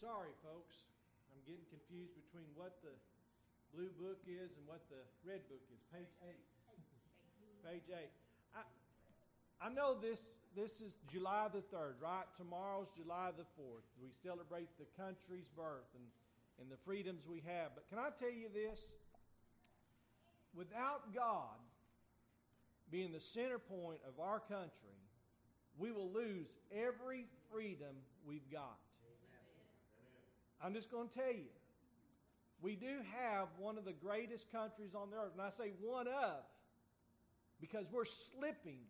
sorry, folks. I'm getting confused between what the blue book is and what the red book is. Page 8. Page 8. I, I know this, this is July the 3rd, right? Tomorrow's July the 4th. We celebrate the country's birth and, and the freedoms we have. But can I tell you this? Without God being the center point of our country, we will lose every freedom we've got. I'm just going to tell you. We do have one of the greatest countries on the earth. And I say one of because we're slipping.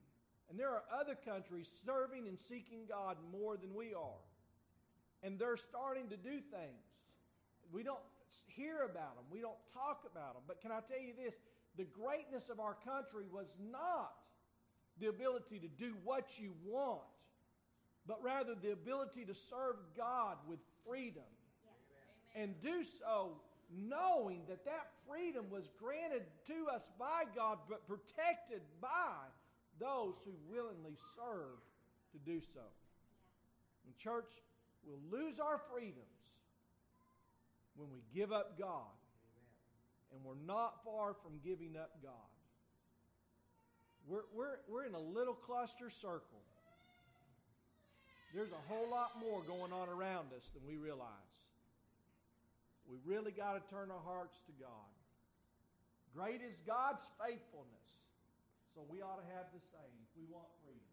And there are other countries serving and seeking God more than we are. And they're starting to do things. We don't hear about them, we don't talk about them. But can I tell you this? The greatness of our country was not the ability to do what you want, but rather the ability to serve God with freedom and do so knowing that that freedom was granted to us by God, but protected by those who willingly serve to do so. And, church, we'll lose our freedoms when we give up God. And we're not far from giving up God. We're, we're, we're in a little cluster circle. There's a whole lot more going on around us than we realize. We really got to turn our hearts to God. Great is God's faithfulness. So we ought to have the same we want freedoms.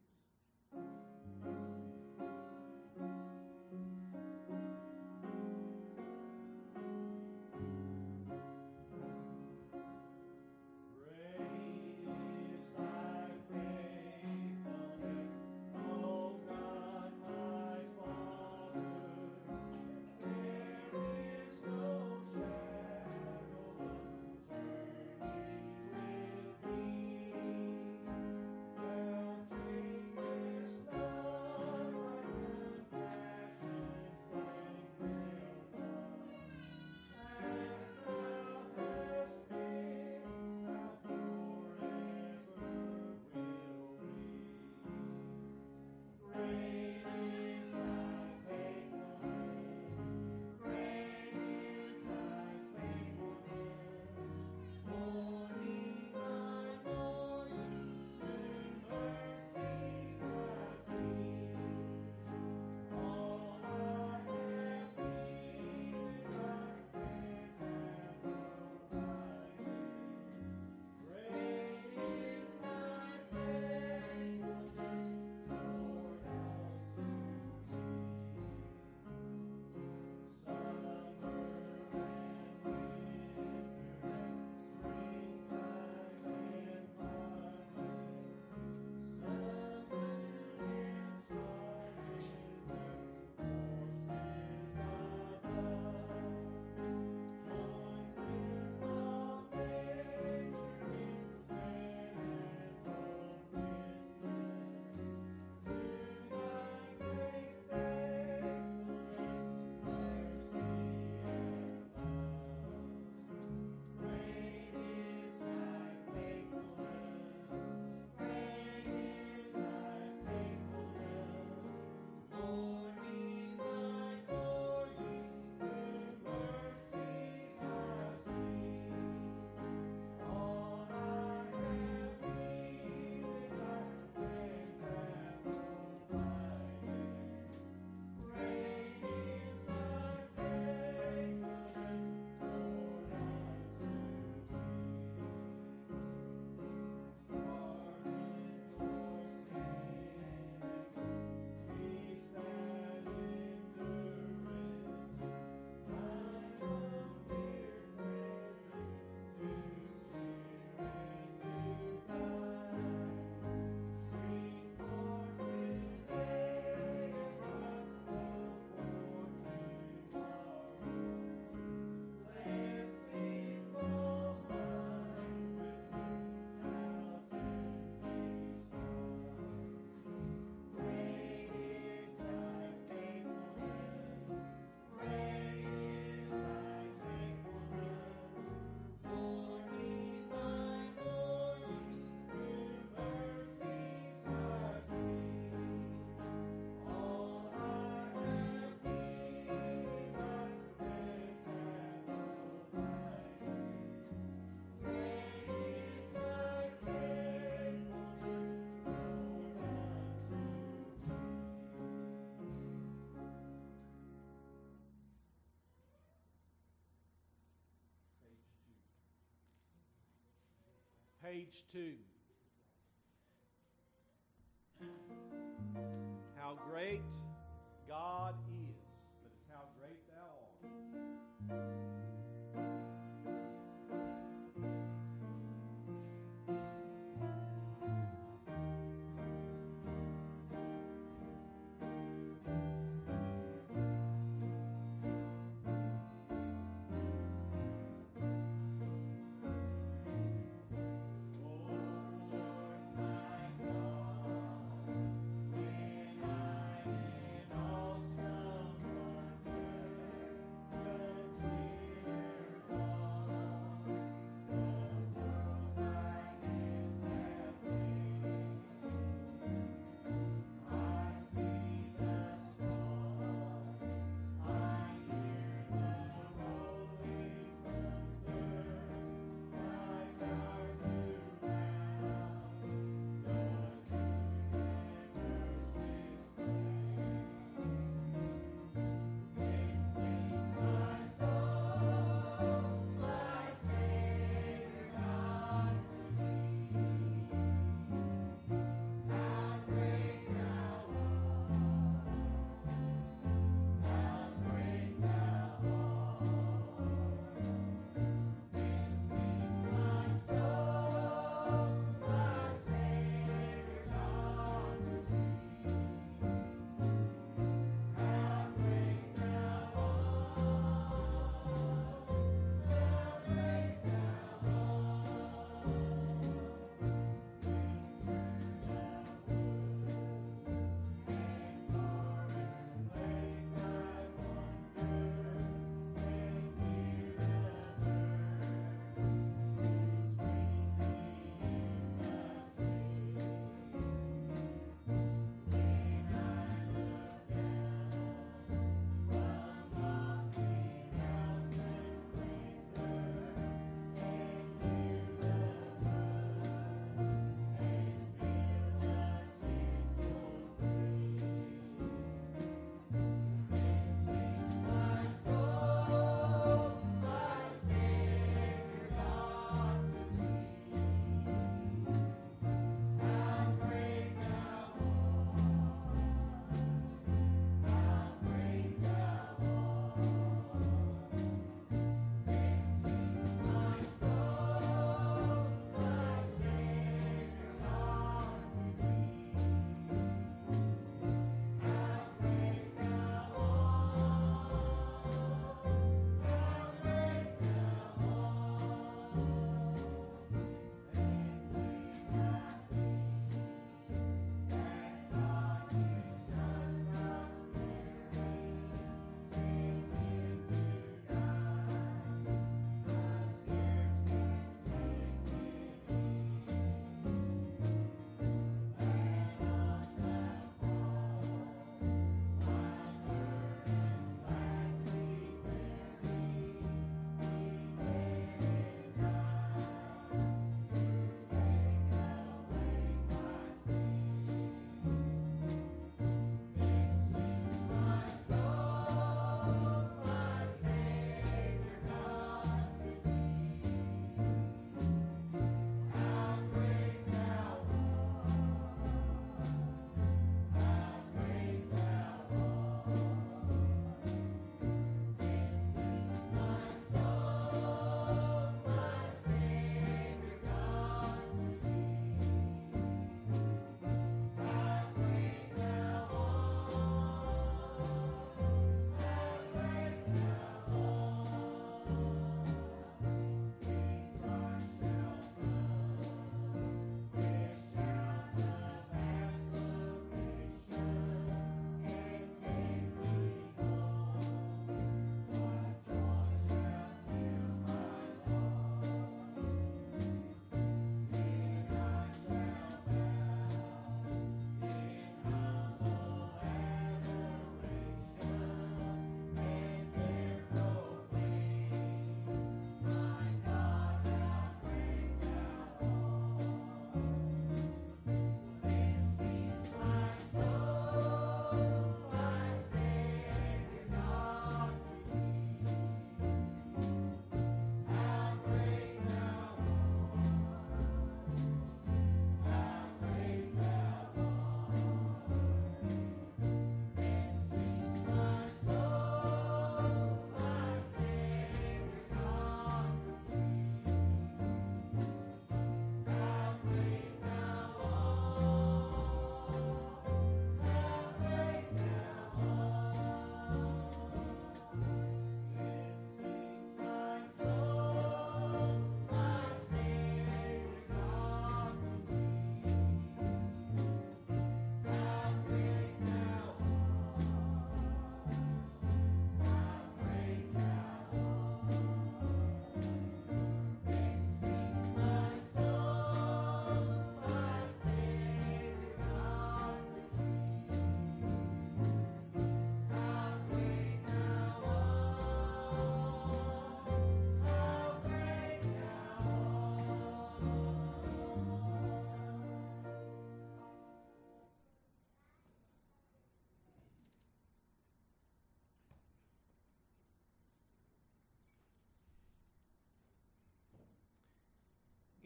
page 2.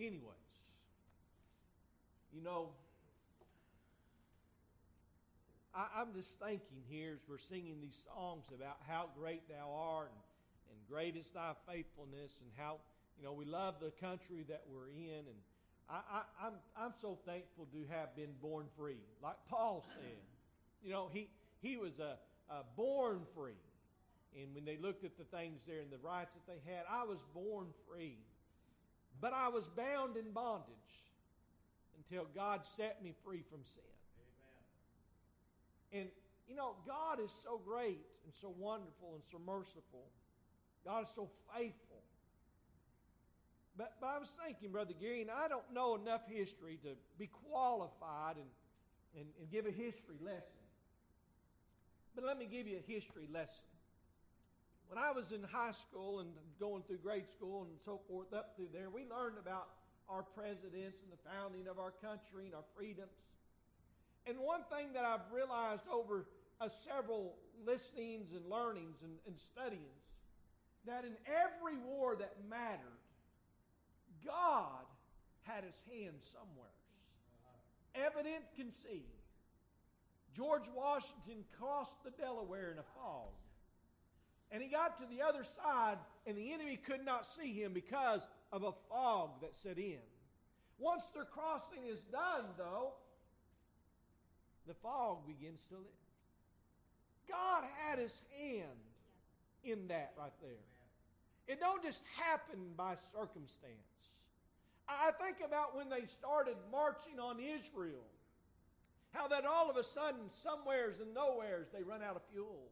Anyways, you know, I, am just thinking here as we're singing these songs about how great thou art and, and great is thy faithfulness and how, you know, we love the country that we're in. And I, I, I'm, I'm so thankful to have been born free. Like Paul said, you know, he, he was a, a born free. And when they looked at the things there and the rights that they had, I was born free. But I was bound in bondage until God set me free from sin. And, you know, God is so great and so wonderful and so merciful. God is so faithful. But, but I was thinking, Brother Gary, and I don't know enough history to be qualified and, and, and give a history lesson. But let me give you a history lesson. When I was in high school and going through grade school and so forth, up through there, we learned about our presidents and the founding of our country and our freedoms. And one thing that I've realized over uh, several listenings and learnings and, and studyings, that in every war that mattered, God had his hand somewhere. Evident can see. George Washington crossed the Delaware in a fog. And he got to the other side, and the enemy could not see him because of a fog that set in. Once their crossing is done, though, the fog begins to lift. God had his hand in that right there. It don't just happen by circumstance. I think about when they started marching on Israel. How that all of a sudden, somewheres and nowheres, they run out of fuel.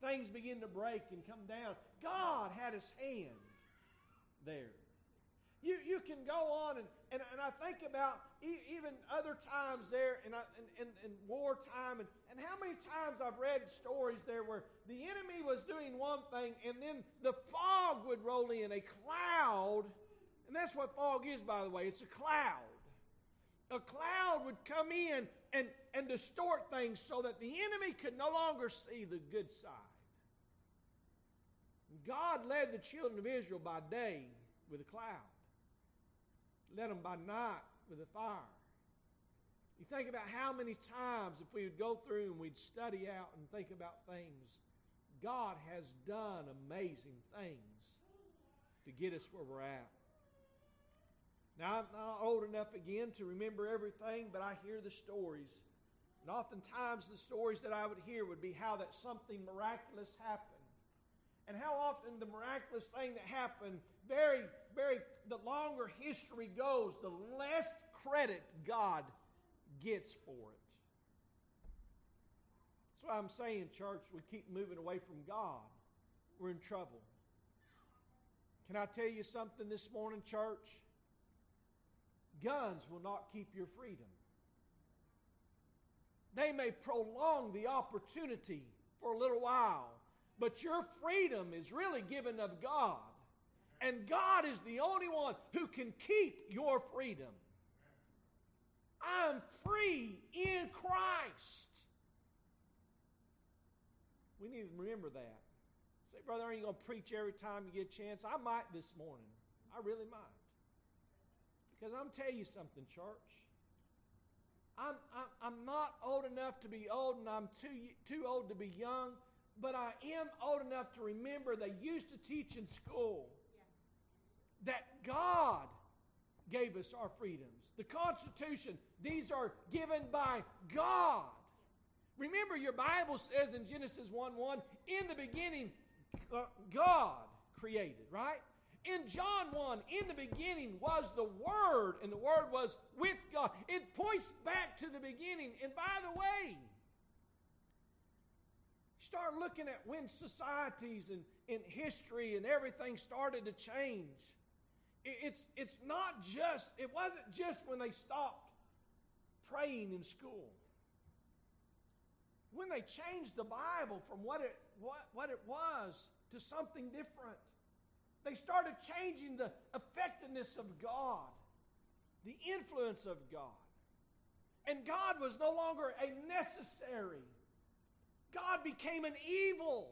Things begin to break and come down. God had his hand there. You, you can go on, and, and, and I think about e- even other times there uh, in, in, in wartime, and, and how many times I've read stories there where the enemy was doing one thing, and then the fog would roll in, a cloud, and that's what fog is, by the way, it's a cloud. A cloud would come in and, and distort things so that the enemy could no longer see the good side. God led the children of Israel by day with a cloud led them by night with a fire. You think about how many times, if we would go through and we'd study out and think about things, God has done amazing things to get us where we're at. Now, I'm not old enough again to remember everything, but I hear the stories. And oftentimes, the stories that I would hear would be how that something miraculous happened and how often the miraculous thing that happened, very, very, the longer history goes, the less credit God gets for it. That's why I'm saying, church, we keep moving away from God. We're in trouble. Can I tell you something this morning, church? Guns will not keep your freedom. They may prolong the opportunity for a little while, but your freedom is really given of God. And God is the only one who can keep your freedom. I'm free in Christ. We need to remember that. Say, brother, are you going to preach every time you get a chance? I might this morning. I really might. Because I'm telling you something, church. I'm, I'm, I'm not old enough to be old, and I'm too, too old to be young but I am old enough to remember they used to teach in school that God gave us our freedoms. The Constitution, these are given by God. Remember, your Bible says in Genesis 1 1, in the beginning, uh, God created, right? In John 1, in the beginning was the Word, and the Word was with God. It points back to the beginning. And by the way, Start looking at when societies and in history and everything started to change. It's, it's not just, it wasn't just when they stopped praying in school. When they changed the Bible from what it, what, what it was to something different. They started changing the effectiveness of God, the influence of God. And God was no longer a necessary God became an evil.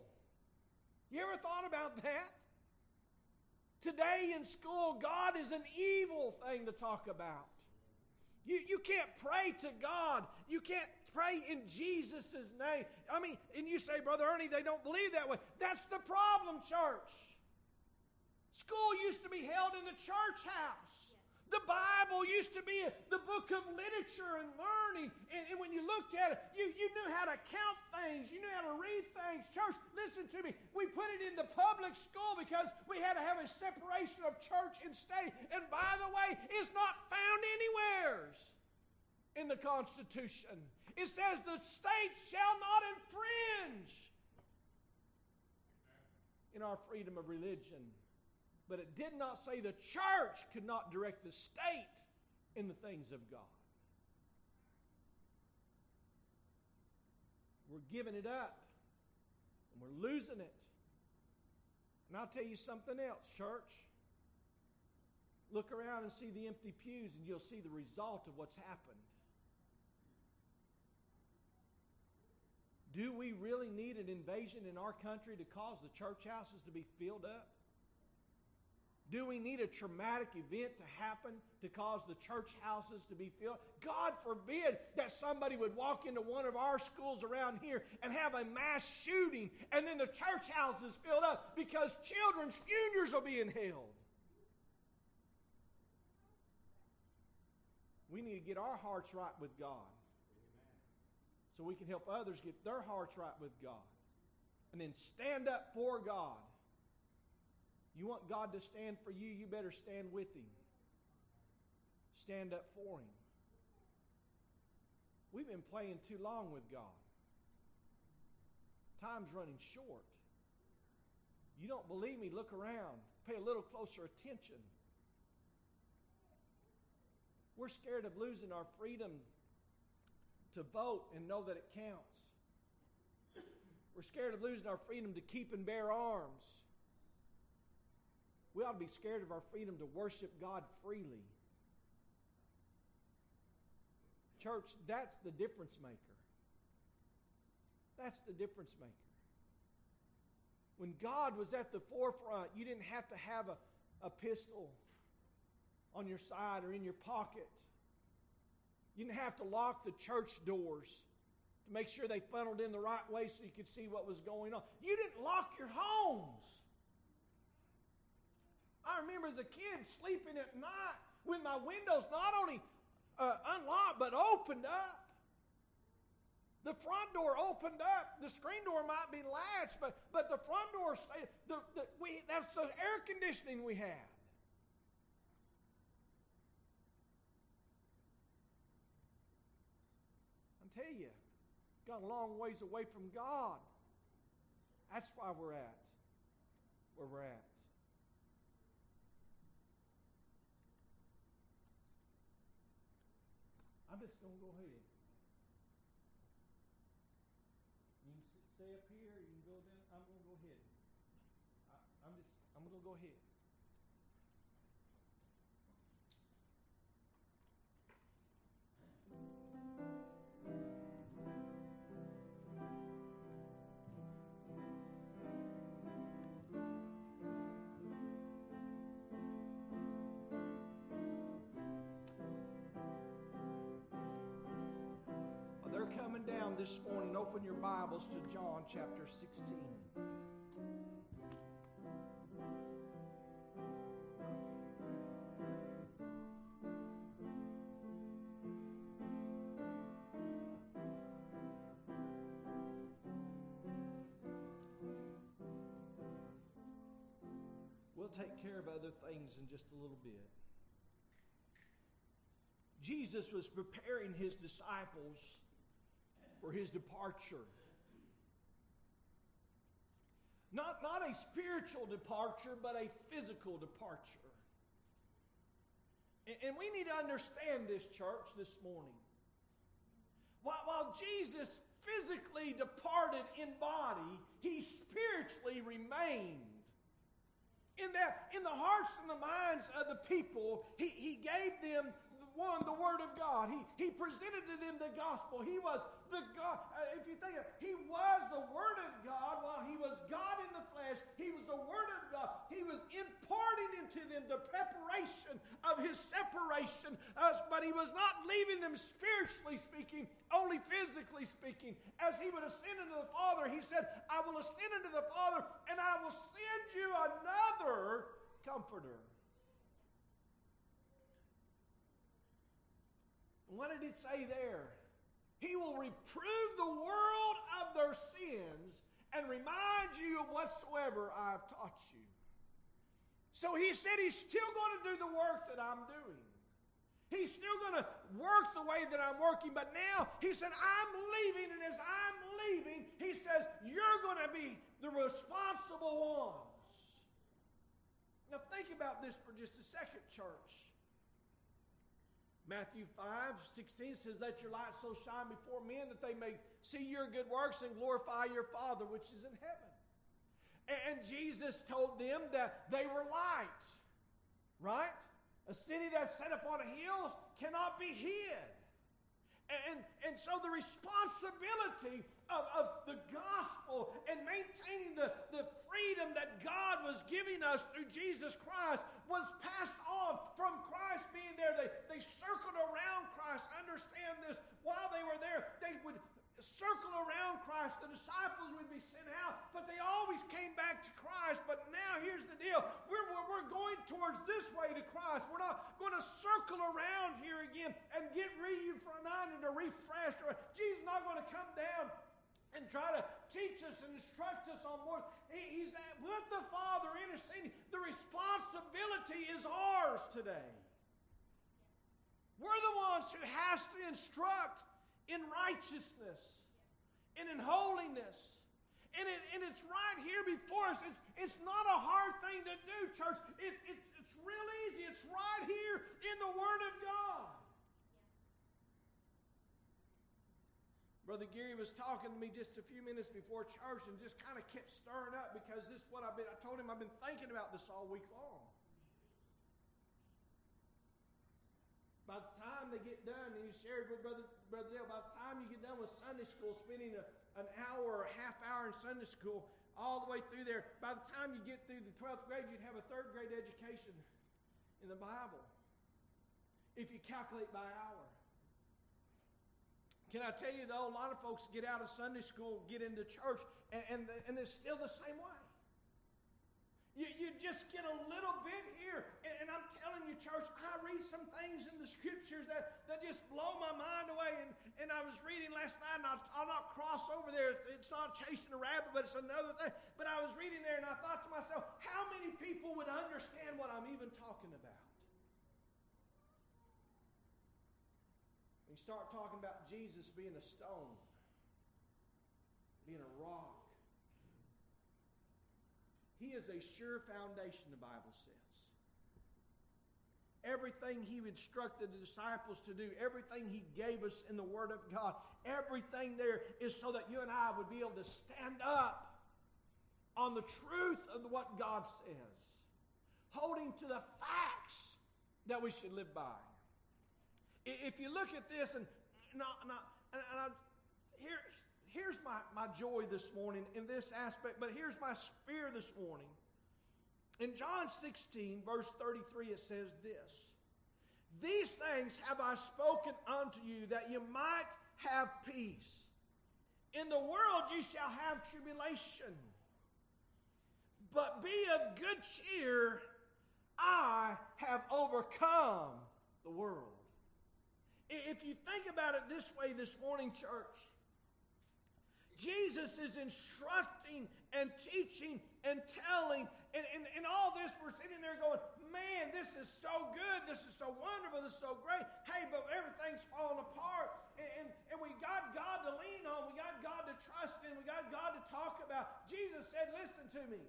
You ever thought about that? Today in school, God is an evil thing to talk about. You, you can't pray to God. You can't pray in Jesus' name. I mean, and you say, Brother Ernie, they don't believe that way. That's the problem, church. School used to be held in the church house. The Bible used to be the book of literature and learning. And, and, when you looked at it, you, you knew how to count things. You knew how to read things. Church, listen to me. We put it in the public school because we had to have a separation of church and state. And by the way, it's not found anywhere in the Constitution. It says the state shall not infringe in our freedom of religion. But it did not say the church could not direct the state in the things of God. We're giving it up and we're losing it. And I'll tell you something else, church. Look around and see the empty pews, and you'll see the result of what's happened. Do we really need an invasion in our country to cause the church houses to be filled up? Do we need a traumatic event to happen to cause the church houses to be filled? God forbid that somebody would walk into one of our schools around here and have a mass shooting and then the church houses filled up because children's funerals are being held. We need to get our hearts right with God so we can help others get their hearts right with God and then stand up for God you want God to stand for you, you better stand with Him. Stand up for Him. We've been playing too long with God. Time's running short. You don't believe me? Look around. Pay a little closer attention. We're scared of losing our freedom to vote and know that it counts. We're scared of losing our freedom to keep and bear arms. We ought to be scared of our freedom to worship God freely. Church, that's the difference maker. That's the difference maker. When God was at the forefront, you didn't have to have a, a pistol on your side or in your pocket. You didn't have to lock the church doors to make sure they funneled in the right way so you could see what was going on. You didn't lock your homes. I remember as a kid sleeping at night with my windows not only uh, unlocked but opened up. The front door opened up. The screen door might be latched, but, but the front door, the, the, we, that's the air conditioning we had. I tell you, got a long ways away from God. That's why we're at where we're at. I'm just to go ahead. Open your Bibles to John chapter 16. We'll take care of other things in just a little bit. Jesus was preparing his disciples for his departure. Not, not a spiritual departure, but a physical departure. And, and we need to understand this, church, this morning. While, while Jesus physically departed in body, he spiritually remained. In, that, in the hearts and the minds of the people, he, he gave them one, the Word of God. He, he presented to them the gospel. He was the God. Uh, if you think of it, He was the Word of God while He was God in the flesh. He was the Word of God. He was imparting into them the preparation of his separation. Uh, but he was not leaving them spiritually speaking, only physically speaking. As he would ascend into the Father, he said, I will ascend into the Father and I will send you another comforter. What did it say there? He will reprove the world of their sins and remind you of whatsoever I have taught you. So he said he's still going to do the work that I'm doing. He's still going to work the way that I'm working, but now he said, I'm leaving, and as I'm leaving, he says, You're going to be the responsible ones. Now, think about this for just a second, church. Matthew 5 16 says, Let your light so shine before men that they may see your good works and glorify your Father which is in heaven. And Jesus told them that they were light, right? A city that's set upon a hill cannot be hid. And, and so the responsibility of, of the gospel and maintaining the, the freedom that God was giving us through Jesus Christ was passed on from Christ being there. They, they circled around Christ. Understand this. While they were there, they would circle around Christ. The disciples would be sent out, but they always came back to Christ. But now here's the deal we're, we're, we're going towards this way to Christ. We're not going to circle around here again and get reunited or refreshed. Or Jesus not going to come down and try to teach us and instruct us on more. He's with the Father interceding. The responsibility is ours today. We're the ones who has to instruct in righteousness and in holiness. And, it, and it's right here before us. It's, it's not a hard thing to do, church. It's, it's, it's real easy. It's right here in the Word of God. Brother Gary was talking to me just a few minutes before church and just kind of kept stirring up because this is what I've been, I told him I've been thinking about this all week long. By the time they get done, and he shared with Brother, Brother Dale, by the time you get done with Sunday school, spending a, an hour or a half hour in Sunday school, all the way through there, by the time you get through the 12th grade, you'd have a third grade education in the Bible. If you calculate by hour. Can I tell you, though, a lot of folks get out of Sunday school, get into church, and, and, and it's still the same way. You, you just get a little bit here. And, and, I'm telling you, church, I read some things in the scriptures that, that just blow my mind away. I was reading last night, and I'll, I'll not cross over there. It's not chasing a rabbit, but it's another thing. But I was reading there, and I thought to myself, how many people would understand what I'm even talking about? When You start talking about Jesus being a stone, being a rock he is a sure foundation, the Bible says. Everything he instructed the disciples to do, everything he gave us in the Word of God, everything there is so that you and I would be able to stand up on the truth of what God says, holding to the facts that we should live by. If you look at this, and, and, and I, here, here's my, my joy this morning in this aspect, but here's my spear this morning. In John 16, verse 33, it says this These things have I spoken unto you that you might have peace. In the world you shall have tribulation. But be of good cheer, I have overcome the world. If you think about it this way this morning, church, Jesus is instructing and teaching and telling. And, and, and all this, we're sitting there going, man, this is so good. This is so wonderful. This is so great. Hey, but everything's falling apart. And, and, and we got God to lean on. We got God to trust in. We got God to talk about. Jesus said, listen to me.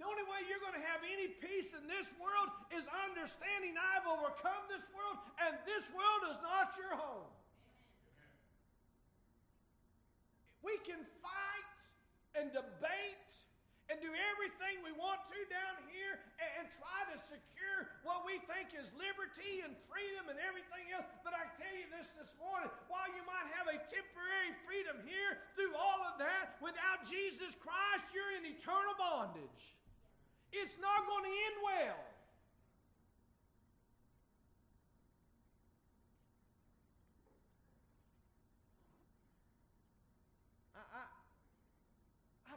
The only way you're going to have any peace in this world is understanding I've overcome this world, and this world is not your home. We can fight and debate and do everything we want to down here and, and, try to secure what we think is liberty and freedom and everything else. But I tell you this this morning while you might have a temporary freedom here through all of that, without Jesus Christ, you're in eternal bondage. It's not going to end well.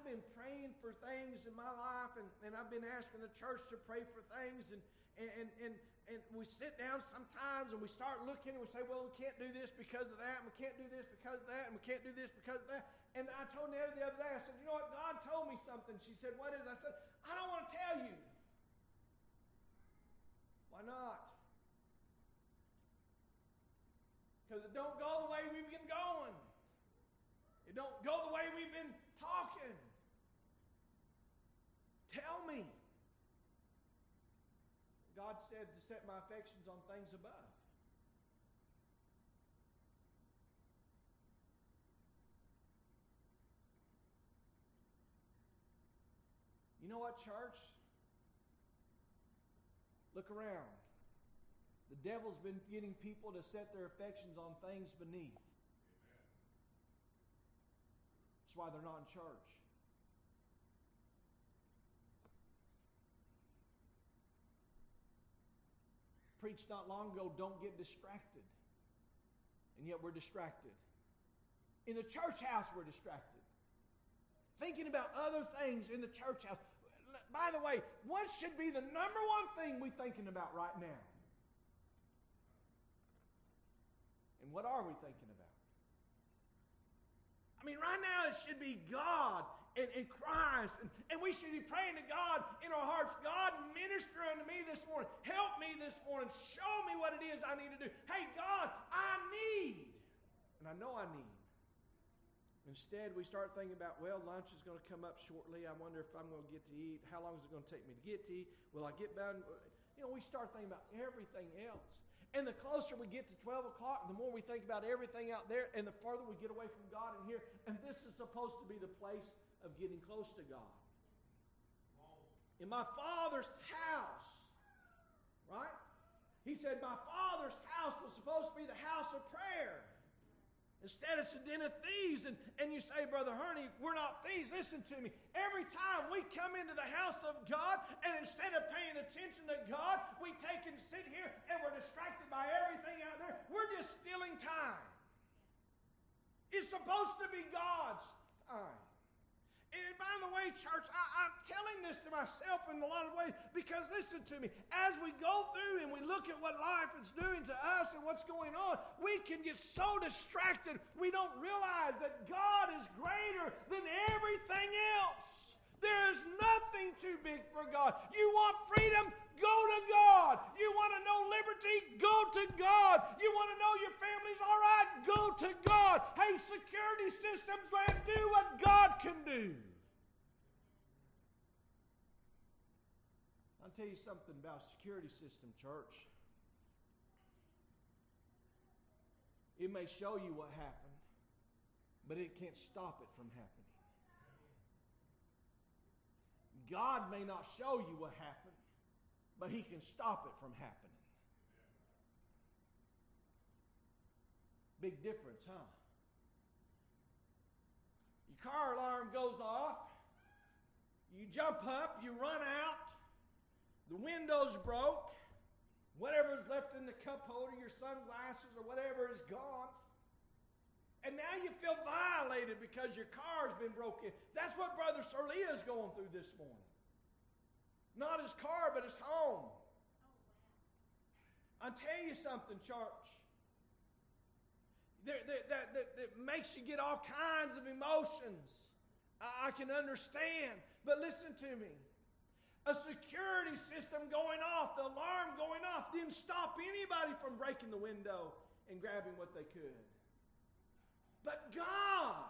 been praying for things in my life, and, and I've been asking the church to pray for things, and, and, and, and we sit down sometimes and we start looking and we say, well, we can't do this because of that, and we can't do this because of that, and we can't do this because of that. And I told Nellie the other day, I said, you know what? God told me something. She said, what is? I said, I don't want to tell you. Why not? Because it don't go the way we've been going. It don't go the way we've been talking. Tell me. God said to set my affections on things above. You know what, church? Look around. The devil's been getting people to set their affections on things beneath. That's why they're not in church. Preached not long ago don't get distracted. And yet we're distracted. In the church house, we're distracted. Thinking about other things in the church house. By the way, what should be the number one thing we're thinking about right now? And what are we thinking about? I mean, right now it should be God and, and Christ. And, and we should be praying to God in our hearts God, minister unto me this morning. Help me this morning. Show me what it is I need to do. Hey, God, I need. And I know I need. Instead, we start thinking about, well, lunch is going to come up shortly. I wonder if I'm going to get to eat. How long is it going to take me to get to eat? Will I get done? You know, we start thinking about everything else. And the closer we get to 12 o'clock, the more we think about everything out there, and the farther we get away from God in here. And this is supposed to be the place of getting close to God. In my Father's house, right? He said, My Father's house was supposed to be the house of prayer. Instead, it's a den of thieves. And, and you say, Brother Ernie, we're not thieves. Listen to me. Every time we come into the house of God, and instead of paying attention to God, we take and sit here and we're distracted by everything out there. We're just stealing time. It's supposed to be God's time. And by the way, church, I, am telling this to myself in a lot of ways because listen to me. As we go through and we look at what life is doing to us and what's going on, we can get so distracted we don't realize that God is greater than everything else. There is nothing too big for God. You want freedom? Go to God. You want to know liberty? Go to God. You want to know your family's all right? Go to God. Hey, security systems, man, do what God can do. Tell you something about security system, church. It may show you what happened, but it can't stop it from happening. God may not show you what happened, but he can stop it from happening. Big difference, huh? Your car alarm goes off. You jump up, you run out. The window's broke. Whatever's left in the cup holder, your sunglasses or whatever is gone. And now you feel violated because your car's been broken. That's what Brother Serlia is going through this morning. Not his car, but his home. I'll tell you something, church. That, that, that, that, makes you get all kinds of emotions. I, I can understand. But listen to me. A security system going off, the alarm going off, didn't stop anybody from breaking the window and grabbing what they could. But God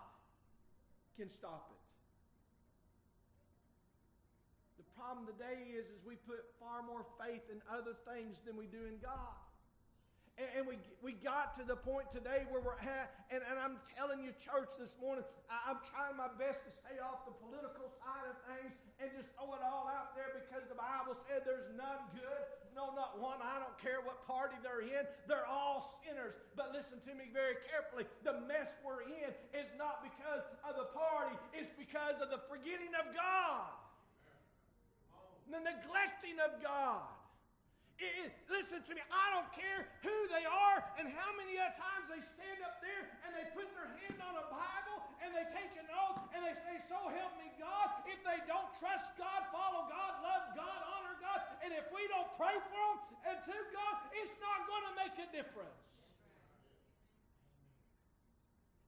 can stop it. The problem today is, is we put far more faith in other things than we do in God. And, we, we got to the point today where we're at, and, and I'm telling you, church, this morning, I, I'm trying my best to stay off the political side of things and just throw it all out there because the Bible said there's none good, no, not one. I don't care what party they're in, they're all sinners. But listen to me very carefully. The mess we're in is not because of the party, it's because of the forgetting of God. the neglecting of God. It, it, listen to me. I don't care who they are and how many times they stand up there and they put their hand on a Bible and they take an oath and they say, So help me God. If they don't trust God, follow God, love God, honor God, and if we don't pray for them and to God, it's not going to make a difference.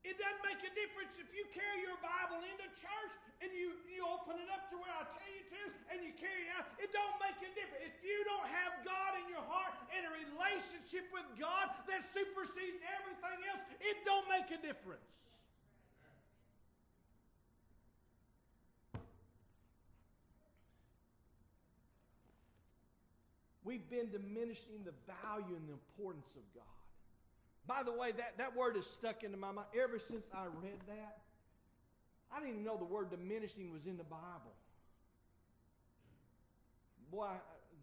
It doesn't make a difference if you carry your Bible into church and you, you open it up to where I tell you to and you carry it out. It don't make a difference. If you don't have God in your heart and a relationship with God that supersedes everything else, it don't make a difference. We've been diminishing the value and the importance of God. By the way, that, that word is stuck into my mind. Ever since I read that, I didn't even know the word diminishing was in the Bible. Boy,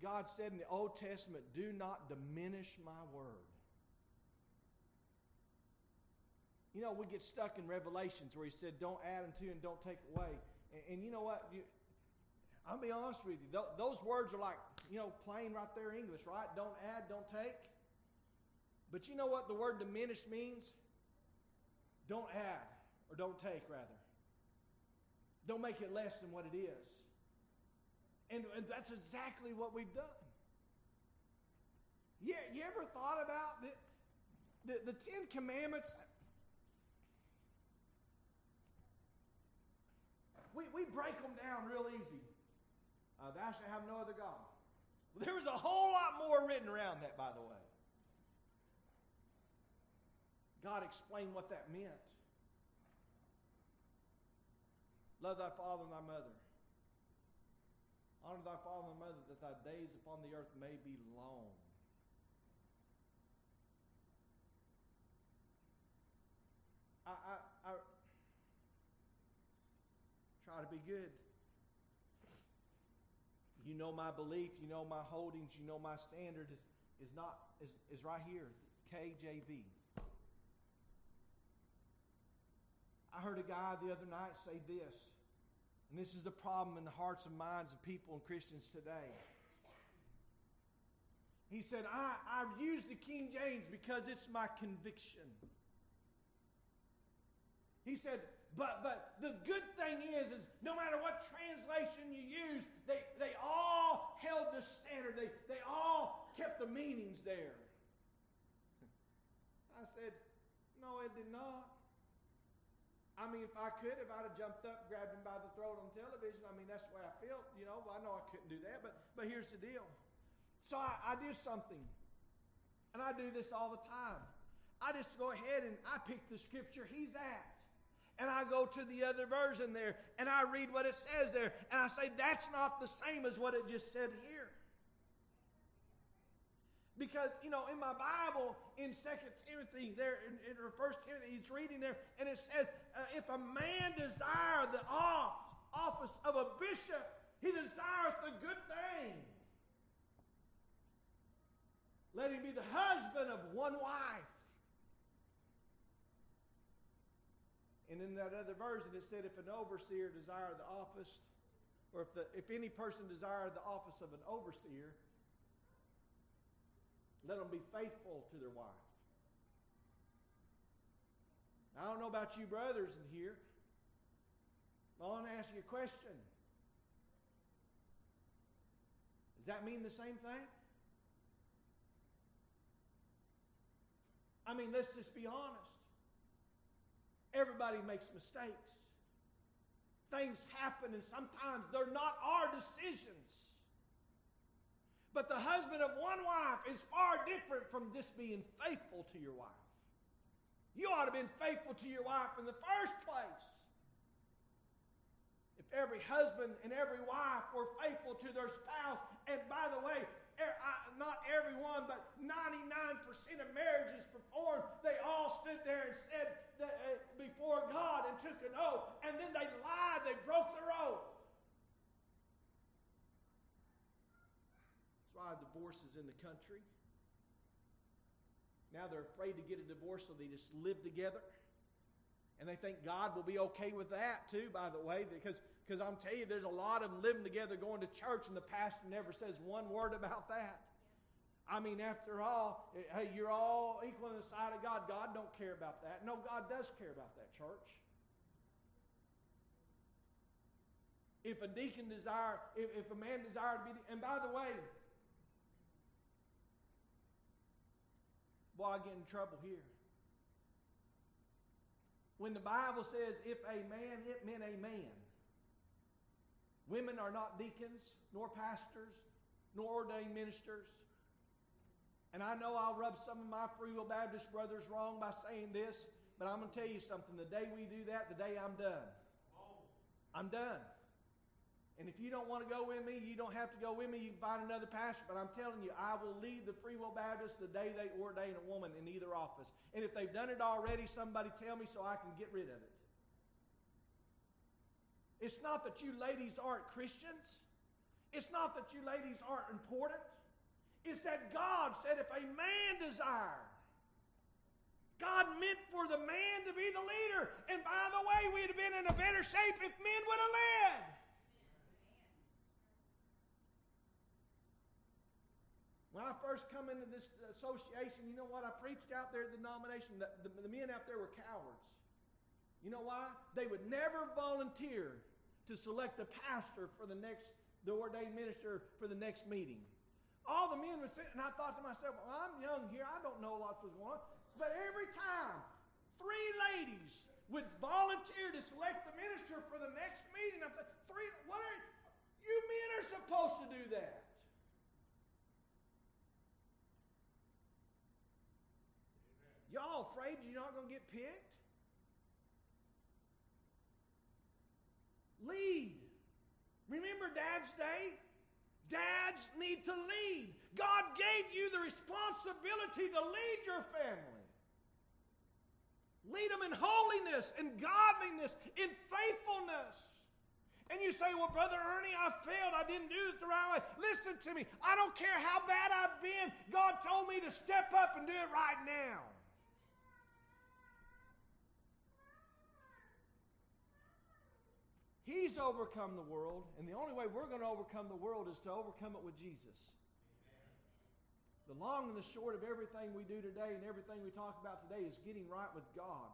God said in the Old Testament, do not diminish my word. You know, we get stuck in Revelations where he said, don't add unto and don't take away. And, and you know what? You, I'll be honest with you. Th- those words are like, you know, plain right there English, right? Don't add, don't take. But you know what the word diminish means? Don't add, or don't take, rather. Don't make it less than what it is. And, and that's exactly what we've done. Yeah, you ever thought about the, the, the Ten Commandments? We, we break them down real easy. Uh, thou shalt have no other God. There was a whole lot more written around that, by the way. God explained what that meant. Love thy father and thy mother. Honor thy father and mother that thy days upon the earth may be long. I, I, I try to be good. You know my belief, you know my holdings, you know my standard is, is not is, is right here. KJV. I heard a guy the other night say this, and this is the problem in the hearts and minds of people and Christians today. He said, I, I use the King James because it's my conviction. He said, but, but the good thing is, is no matter what translation you use, they, they all held the standard. They, they all kept the meanings there. I said, no, it did not. I mean, if I could, if I'd have jumped up, grabbed him by the throat on television, I mean, that's the way I felt, you know. I know I couldn't do that, but, but here's the deal. So I, I did something, and I do this all the time. I just go ahead and I pick the scripture he's at. And I go to the other version there, and I read what it says there, and I say, that's not the same as what it just said here. Because, you know, in my Bible, in Second Timothy, there, in, in 1 Timothy, he's reading there, and it says, uh, if a man desire the office of a bishop, he desireth the good thing. Let him be the husband of one wife. And in that other version, it said, if an overseer desire the office, or if, the, if any person desire the office of an overseer, let them be faithful to their wife. I don't know about you brothers in here. I want to ask you a question. Does that mean the same thing? I mean, let's just be honest. Everybody makes mistakes. Things happen, and sometimes they're not our decisions. But the husband of one wife is far different from just being faithful to your wife. You ought to have been faithful to your wife in the first place. If every husband and every wife were faithful to their spouse, and by the way, not everyone, but 99% of marriages performed, they all stood there and said uh, before God and took an oath, and then they lied, they broke their oath. Why divorces in the country. Now they're afraid to get a divorce, so they just live together. And they think God will be okay with that too, by the way, because because I'm telling you, there's a lot of them living together going to church, and the pastor never says one word about that. I mean, after all, hey, you're all equal in the sight of God. God don't care about that. No, God does care about that, church. If a deacon desire, if, if a man desire to be, and by the way, boy, I get in trouble here. When the Bible says, if a man, it meant a man. Women are not deacons, nor pastors, nor ordained ministers. And I know I'll rub some of my Free Will Baptist brothers wrong by saying this, but I'm going to tell you something. The day we do that, the day I'm done. I'm done. And if you don't want to go with me, you don't have to go with me. You can find another pastor. But I'm telling you, I will leave the Free Will Baptist the day they ordain a woman in either office. And if they've done it already, somebody tell me so I can get rid of it. It's not that you ladies aren't Christians. It's not that you ladies aren't important. It's that God said if a man desired, God meant for the man to be the leader. And by the way, we'd have been in a better shape if men would have led. When I first come into this association, you know what? I preached out there at the denomination. The, the, the men out there were cowards. You know why? They would never volunteer to select a pastor for the next, the ordained minister for the next meeting. All the men were sitting, and I thought to myself, well, I'm young here. I don't know what's going on. But every time, three ladies would volunteer to select the minister for the next meeting. I'm three, what are, you men are supposed to do that. Y'all afraid you're not going to get picked? Lead. Remember Dad's Day? Dads need to lead. God gave you the responsibility to lead your family. Lead them in holiness, in godliness, in faithfulness. And you say, Well, Brother Ernie, I failed. I didn't do it the right way. Listen to me. I don't care how bad I've been. God told me to step up and do it right now. He's overcome the world, and the only way we're going to overcome the world is to overcome it with Jesus. Amen. The long and the short of everything we do today and everything we talk about today is getting right with God.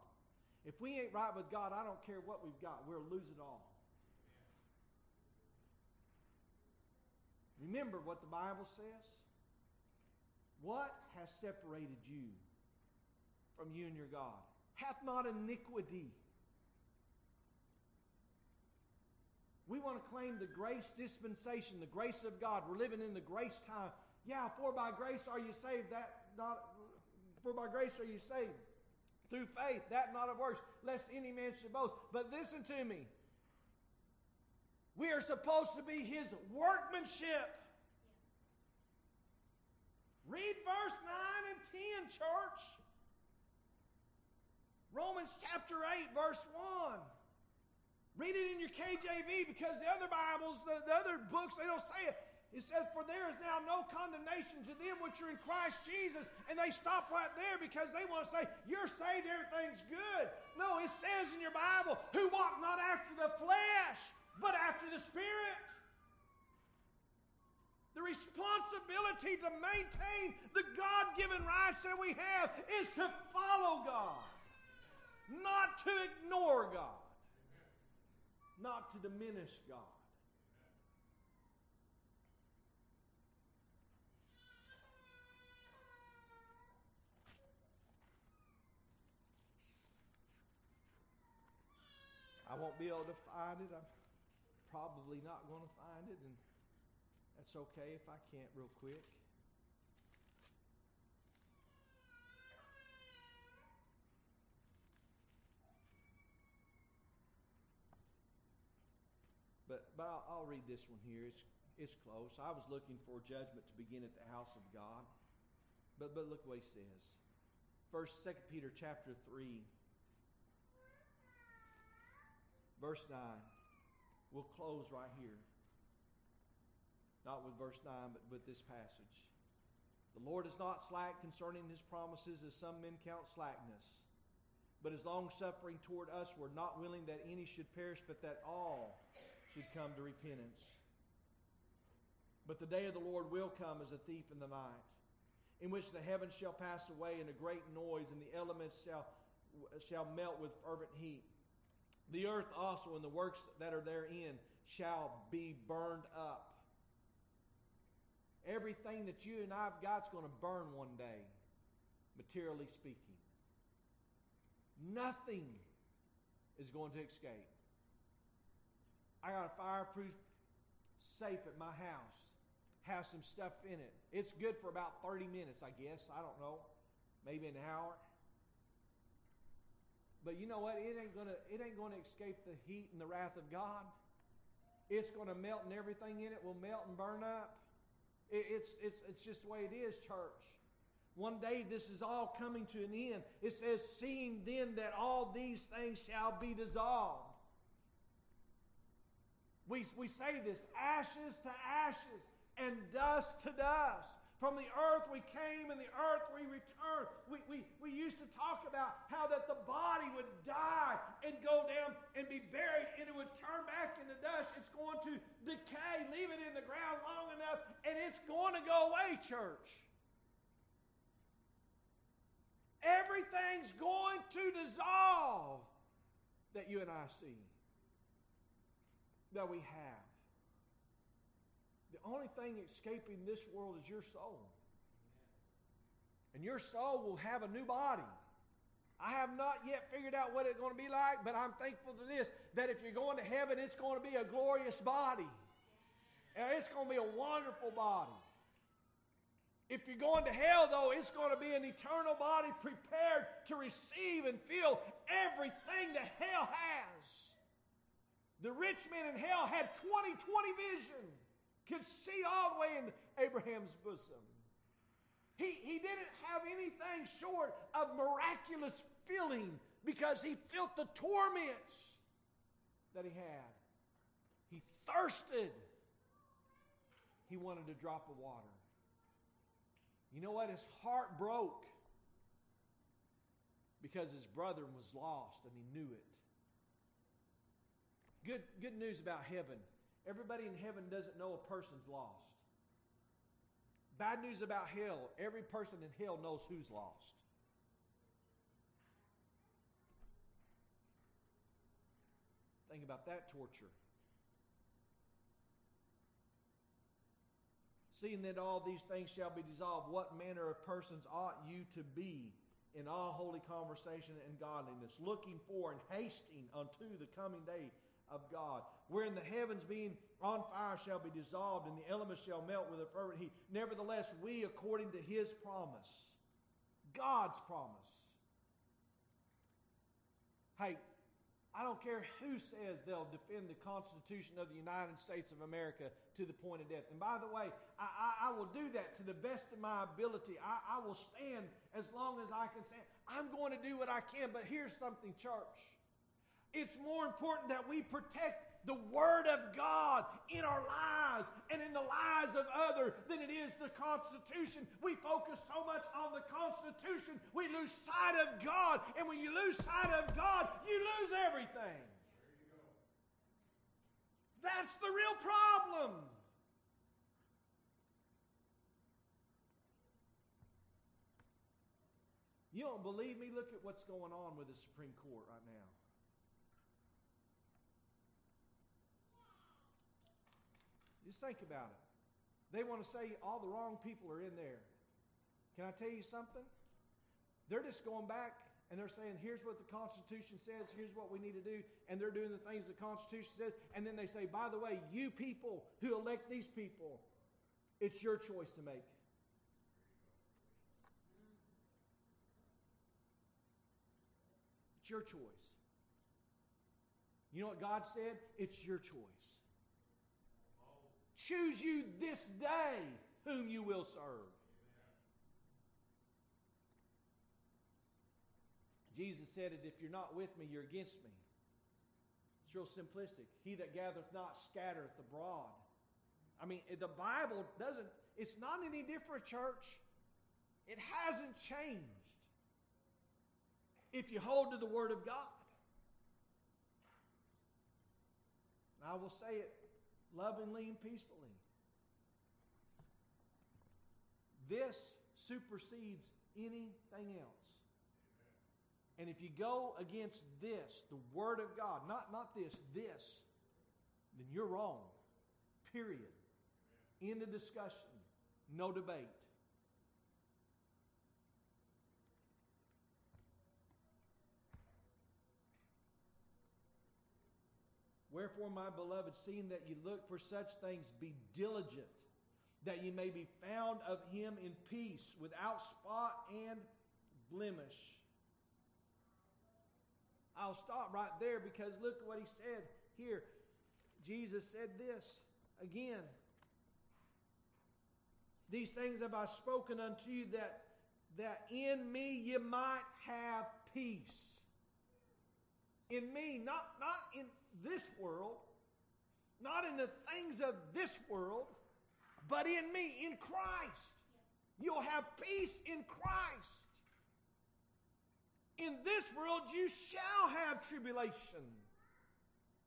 If we ain't right with God, I don't care what we've got, we'll lose it all. Remember what the Bible says. What has separated you from you and your God? Hath not iniquity We want to claim the grace dispensation, the grace of God. We're living in the grace time. Yeah, for by grace are you saved. That not for by grace are you saved. Through faith, that not of works, lest any man should boast. But listen to me. We are supposed to be his workmanship. Read verse 9 and 10, church. Romans chapter 8, verse 1. Read it in your KJV because the other Bibles, the, the other books, they don't say it. It says, For there is now no condemnation to them which are in Christ Jesus. And they stop right there because they want to say, You're saved, everything's good. No, it says in your Bible, Who walk not after the flesh, but after the Spirit. The responsibility to maintain the God given rights that we have is to follow God, not to ignore God not to diminish God. I won't be able to find it. I'm probably not going to find it, and that's okay if I can't real quick. But, I'll, I'll read this one here. It's, it's close. I was looking for judgment to begin at the house of God. But, but look what he says. First, Second Peter chapter 3, verse 9. We'll close right here. Not with verse 9, but with this passage. The Lord is not slack concerning his promises, as some men count slackness, but is long suffering toward us, we're not willing that any should perish, but that all should come to repentance. But the day of the Lord will come as a thief in the night, in which the heavens shall pass away, in a great noise, and the elements shall, shall melt with fervent heat. The earth also and the works that are therein shall be burned up. Everything that you and I've got is going to burn one day, materially speaking. Nothing is going to escape. I got a fireproof safe at my house. Has some stuff in it. It's good for about 30 minutes, I guess. I don't know. Maybe an hour. But you know what? It ain't gonna it ain't gonna escape the heat and the wrath of God. It's gonna melt and everything in it will melt and burn up. It, it's it's it's just the way it is, church. One day this is all coming to an end. It says, Seeing then that all these things shall be dissolved. We, we say this ashes to ashes and dust to dust. From the earth we came and the earth we return. We, we, we used to talk about how that the body would die and go down and be buried and it would turn back into dust. It's going to decay. Leave it in the ground long enough and it's going to go away, church. Everything's going to dissolve that you and I see, that we have. The only thing escaping this world is your soul. And your soul will have a new body. I have not yet figured out what it's going to be like, but I'm thankful for this that if you're going to heaven, it's going to be a glorious body. And it's going to be a wonderful body. If you're going to hell, though, it's going to be an eternal body prepared to receive and feel everything that hell has. The rich man in hell had 20 20 vision, could see all the way into Abraham's bosom. He, he didn't have anything short of miraculous feeling because he felt the torments that he had. He thirsted. He wanted a drop of water. You know what? His heart broke because his brother was lost and he knew it. Good, good news about heaven. Everybody in heaven doesn't know a person's lost. Bad news about hell. Every person in hell knows who's lost. Think about that torture. Seeing that all these things shall be dissolved, what manner of persons ought you to be in all holy conversation and godliness, looking for and hasting unto the coming day of God, wherein the heavens being on fire shall be dissolved, and the elements shall melt with a fervent heat. Nevertheless, we, according to his promise, God's promise. Hey, I don't care who says they'll defend the Constitution of the United States of America to the point of death. And by the way, I, I, I will do that to the best of my ability. I, I will stand as long as I can stand. I'm going to do what I can, but here's something, church. It's more important that we protect the Word of God in our lives and in the lives of others than it is the Constitution. We focus so much on the Constitution, we lose sight of God. And when you lose sight of God, you lose everything. That's the real problem. You don't believe me? Look at what's going on with the Supreme Court right now. Just think about it. They want to say all the wrong people are in there. Can I tell you something? They're just going back and they're saying, here's what the Constitution says, here's what we need to do, and they're doing the things the Constitution says, and then they say, by the way, you people who elect these people, it's your choice to make. It's your choice. You know what God said? It's your choice. Choose you this day whom you will serve. Jesus said it if you're not with me, you're against me. It's real simplistic. He that gathereth not scattereth abroad. I mean, the Bible doesn't, it's not any different, church. It hasn't changed. if you hold to the Word of God. I will say it lovingly and peacefully. This supersedes anything else. And if you go against this, the Word of God, not, not this, this, then you're wrong. Period. End of discussion. No debate. Wherefore, my beloved, seeing that you look for such things, be diligent, that you may be found of him in peace, without spot and blemish. I'll stop right there because look what he said here. Jesus said this again. These things have I spoken unto you that, that in me you might have peace. In me, not, not in this world, not in the things of this world, but in me, in Christ. You'll have peace in Christ. In this world, you shall have tribulation.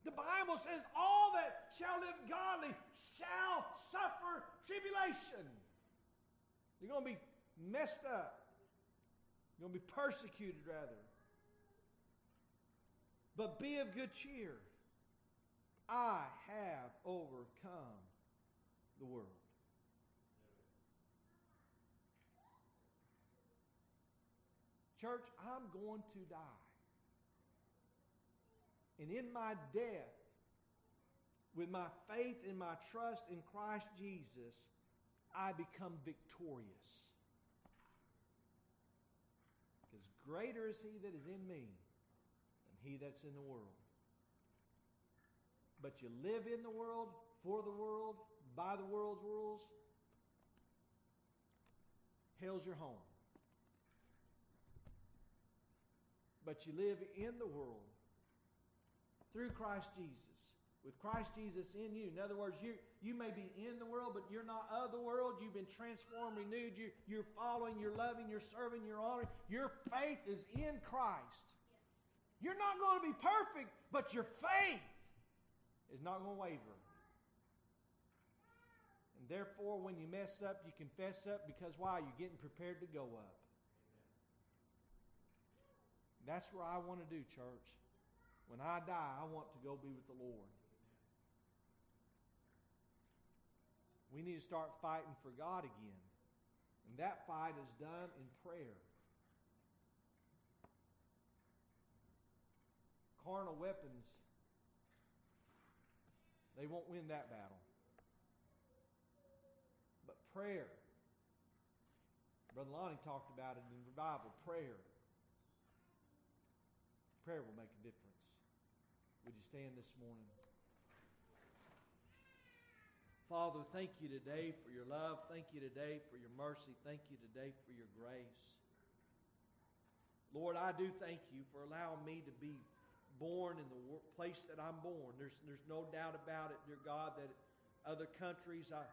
The Bible says, All that shall live godly shall suffer tribulation. You're going to be messed up. You're going to be persecuted, rather. But be of good cheer. I have overcome the world. Church, I'm going to die. And in my death, with my faith and my trust in Christ Jesus, I become victorious. Because greater is he that is in me he that's in the world. But you live in the world, for the world, by the world's rules, hell's your home. But you live in the world through Christ Jesus with Christ Jesus in you. In other words, you, you may be in the world, but you're not of the world. You've been transformed, renewed. You, you're following, you're loving, you're serving, you're honoring. Your faith is in Christ. You're not going to be perfect, but your faith is not going to waver. And therefore, when you mess up, you confess up because why? You're getting prepared to go up. That's where I want to do, church. When I die, I want to go be with the Lord. We need to start fighting for God again. And that fight is done in prayer. Carnal weapons, they won't win that battle. But prayer, Brother Lonnie talked about it in revival, prayer. Prayer will make a difference. Would you stand this morning? Father, thank you today for your love. Thank you today for your mercy. Thank you today for your grace. Lord, I do thank you for allowing me to be born in the place that I'm born. There's, there's no doubt about it, dear God, that other countries, I,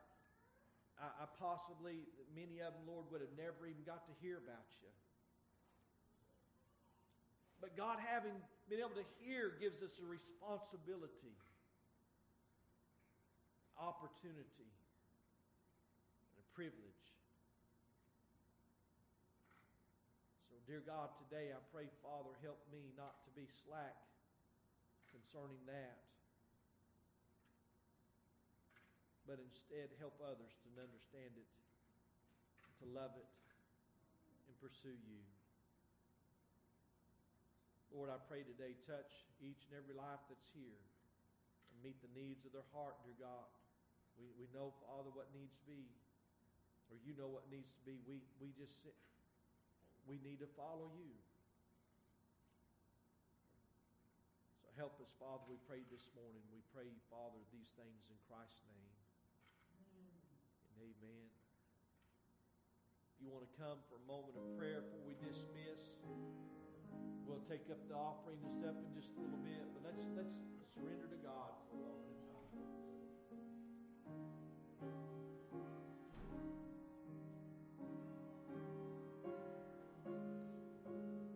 I, I possibly, many of them, Lord, would have never even got to hear about you. But God, having been able to hear, gives us a responsibility opportunity and a privilege. So, dear God, today I pray, Father, help me not to be slack concerning that, but instead help others to understand it, to love it, and pursue you. Lord, I pray today, touch each and every life that's here and meet the needs of their heart, dear God. We, we know, Father, what needs to be, or you know what needs to be. We, we just we need to follow you. Help us, Father, we pray this morning. We pray, Father, these things in Christ's name. And amen. You want to come for a moment of prayer before we dismiss? We'll take up the offering and stuff in just a little bit, but let's let's surrender to God for a moment.